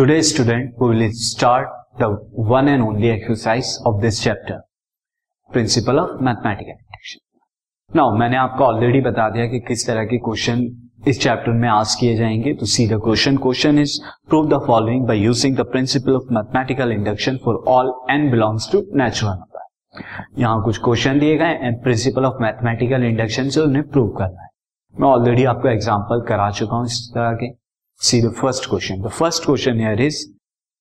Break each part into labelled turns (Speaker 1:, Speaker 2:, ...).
Speaker 1: Today, student, we will start the one and only exercise of this chapter, Principle of Mathematical Induction. मैंने आपको already बता दिया कि किस तरह के क्वेश्चन इस चैप्टर में आस किए जाएँगे। तो see the question question is prove the following by using the principle of mathematical induction for all n belongs to natural number यहाँ कुछ क्वेश्चन दिए गए and principle of mathematical induction से उन्हें प्रूव करना है। मैं ऑलरेडी आपको एग्ज़ाम्पल करा चुका हूँ इस तरह के। See the first question the first question here is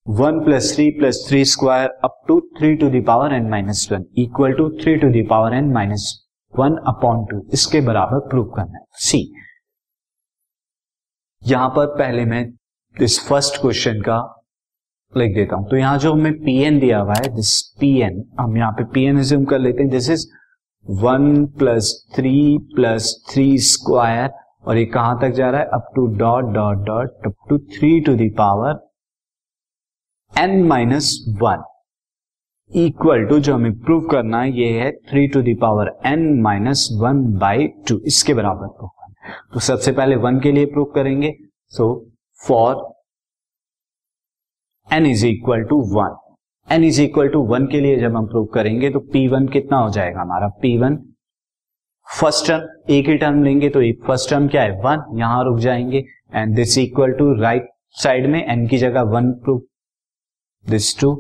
Speaker 1: one plus three plus three square up to three to the power n minus one equal to three to the power n minus one upon two इसके बराबर prove करना है। सी यहाँ पर पहले मैं इस first question का लिख देता हूँ। तो यहाँ जो हमें पी एन दिया हुआ है दिस पी एन हम यहाँ पे पी एन एज्यूम कर लेते हैं। This is one plus three plus three square और ये कहाँ तक जा रहा है? Up to dot dot dot up to three to the power n minus one equal to जो हमें प्रूव करना है, ये है three to the power n minus one by two इसके बराबर प्रूव करना तो सबसे पहले वन के लिए प्रूव करेंगे। So for n is equal to one n is equal to one के लिए जब हम प्रूव करेंगे तो पी वन कितना हो जाएगा हमारा? पी वन फ़र्स्ट टर्म एक ही टर्म लेंगे तो एक फ़र्स्ट टर्म क्या है? वन यहाँ रुक जाएँगे। And this equal to right side में एन की जगह वन प्रूव दिस टू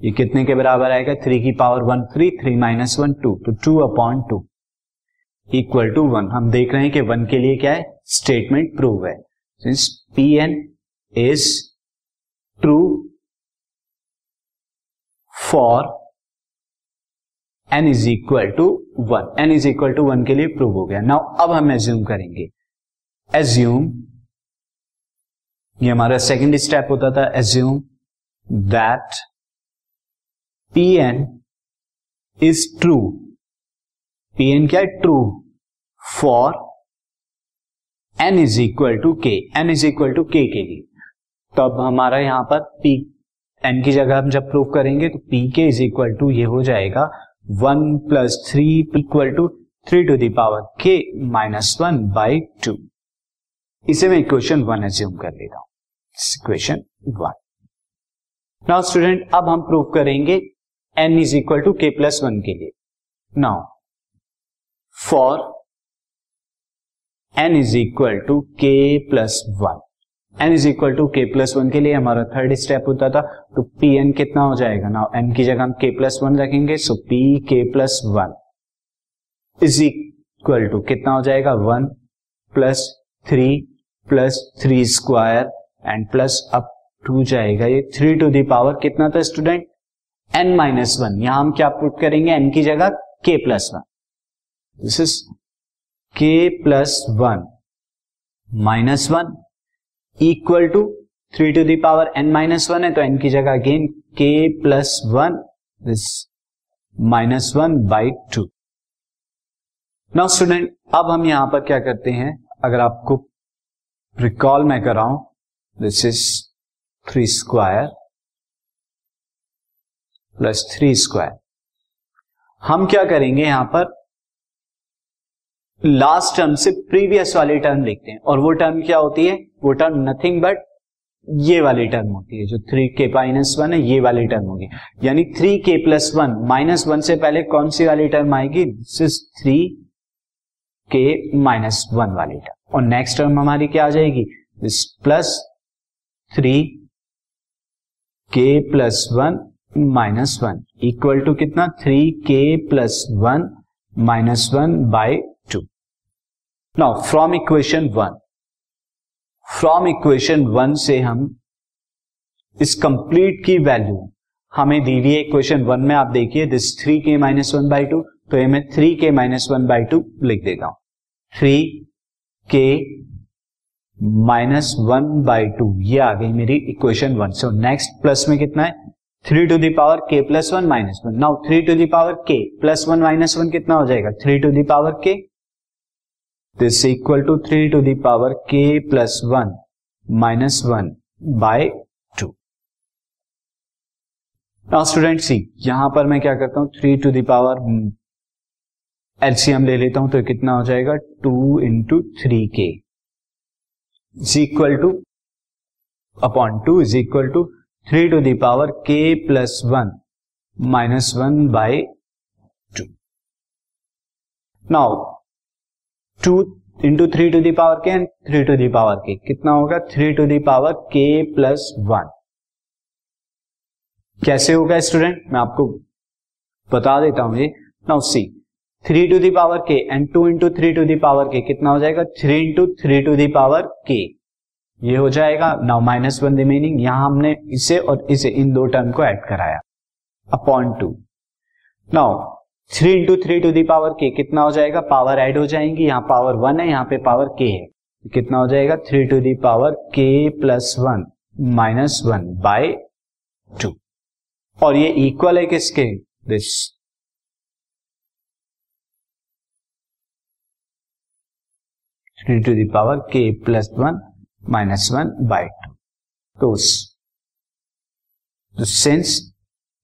Speaker 1: ये कितने के बराबर आएगा? थ्री की power one three three minus one two तो two upon two equal to one हम देख रहे हैं कि वन के लिए क्या है? स्टेटमेंट प्रूव है। Since p n is true for n is equal to one n is equal to one के लिए प्रूव हो गया। नाउ अब हम एज्यूम करेंगे। एज्यूम ये हमारा सेकेंड स्टेप होता था। Assume that p n is true p n क्या है? True for n is equal to k n is equal to k के लिए। तो अब हमारा यहाँ पर पी एन की जगह हम जब प्रूव करेंगे तो पी के इज़ इक्वल टू ये हो जाएगा। One plus three equal to three to the power k minus one by two इसे मैं इक्वेशन वन एज्यूम कर लेता हूँ। इक्वेशन वन नाउ स्टूडेंट अब हम प्रूव करेंगे n is equal to k plus one के लिए। Now for n is equal to k plus one n is equal to k plus one के लिए हमारा थर्ड स्टेप होता था तो पी एन कितना हो जाएगा? नाउ एन की जगह हम के प्लस वन रखेंगे so p k plus one is equal to कितना हो जाएगा? One plus three plus three square and plus up to जाएगा ये थ्री टू दावर कितना था स्टूडेंट एन माइनस वन यहाँ हम क्या पुट करेंगे? एन की जगह k plus one this is k plus one minus one equal to three to the power n minus one है तो एन की जगह again k plus one this minus one by two now student अब हम यहाँ पर क्या करते हैं? अगर आपको रिकॉल मैं कराऊं this is three square plus three square हम क्या करेंगे यहाँ पर? लास्ट टर्म से प्रीवियस वाली टर्म लिखते हैं। और वो टर्म क्या होती है? वो टर्म नथिंग बट ये वाली टर्म होती है, जो थ्री के माइनस वन है, ये वाली टर्म होगी। यानी थ्री के प्लस वन माइनस वन से पहले कौन सी वाली टर्म आएगी? This is three k minus one वाली टर्म और नेक्स्ट टर्म हमारी क्या आ जाएगी? This plus three k plus one minus one equal to कितना? Three k plus one minus one by now from equation one from equation one से हम इस कंप्लीट की वैल्यू हमें दी हुई है इक्वेशन वन में। आप देखिए this three k minus one by two तो ये मैं थ्री के माइनस वन बाई टू लिख देता हूँ। थ्री के माइनस वन बाई टू ये आ गई मेरी equation one so next plus में कितना है? Three to the power k plus one minus one now three to the power k plus one minus one कितना हो जाएगा? Three to the power k this equal to three to the power k plus one minus one by two now student see यहाँ पर मैं क्या करता हूँ? Three to the power LCM ले लेता हूँ तो कितना हो जाएगा? Two into three k is equal to upon two is equal to three to the power k plus one minus one by two now two into three to the power k and three to the power k कितना होगा? Three to the power k plus one कैसे होगा student मैं आपको बता देता हूँ ये। Now see three to the power k and two into three to the power k कितना हो जाएगा? Three into three to the power k ये हो जाएगा। नाउ माइनस वन रिमेनिंग यहाँ हमने इसे और इसे इन दो टर्म को ऐड कराया। Upon two now three into three to the power k कितना हो जाएगा? पावर ऐड हो जाएँगी। यहाँ पावर वन है, यहाँ पे पावर के है। कितना हो जाएगा? Three to the power k plus one, minus one by two. और ये इक्वल है किसके? This. Three to the power k plus one, minus one by two. तो since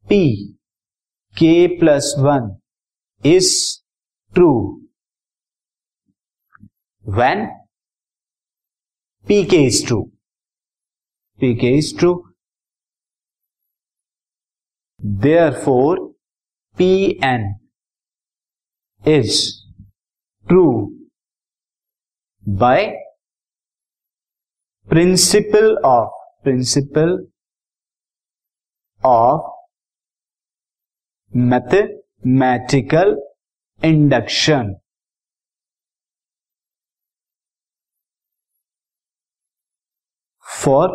Speaker 1: p k plus one is true. When pk is true. Pk is true. Therefore pn is true by principle of principle of method mathematical induction for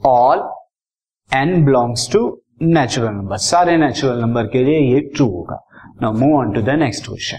Speaker 1: all n belongs to natural number सारे natural number के लिए ये true होगा. Now move on to the next question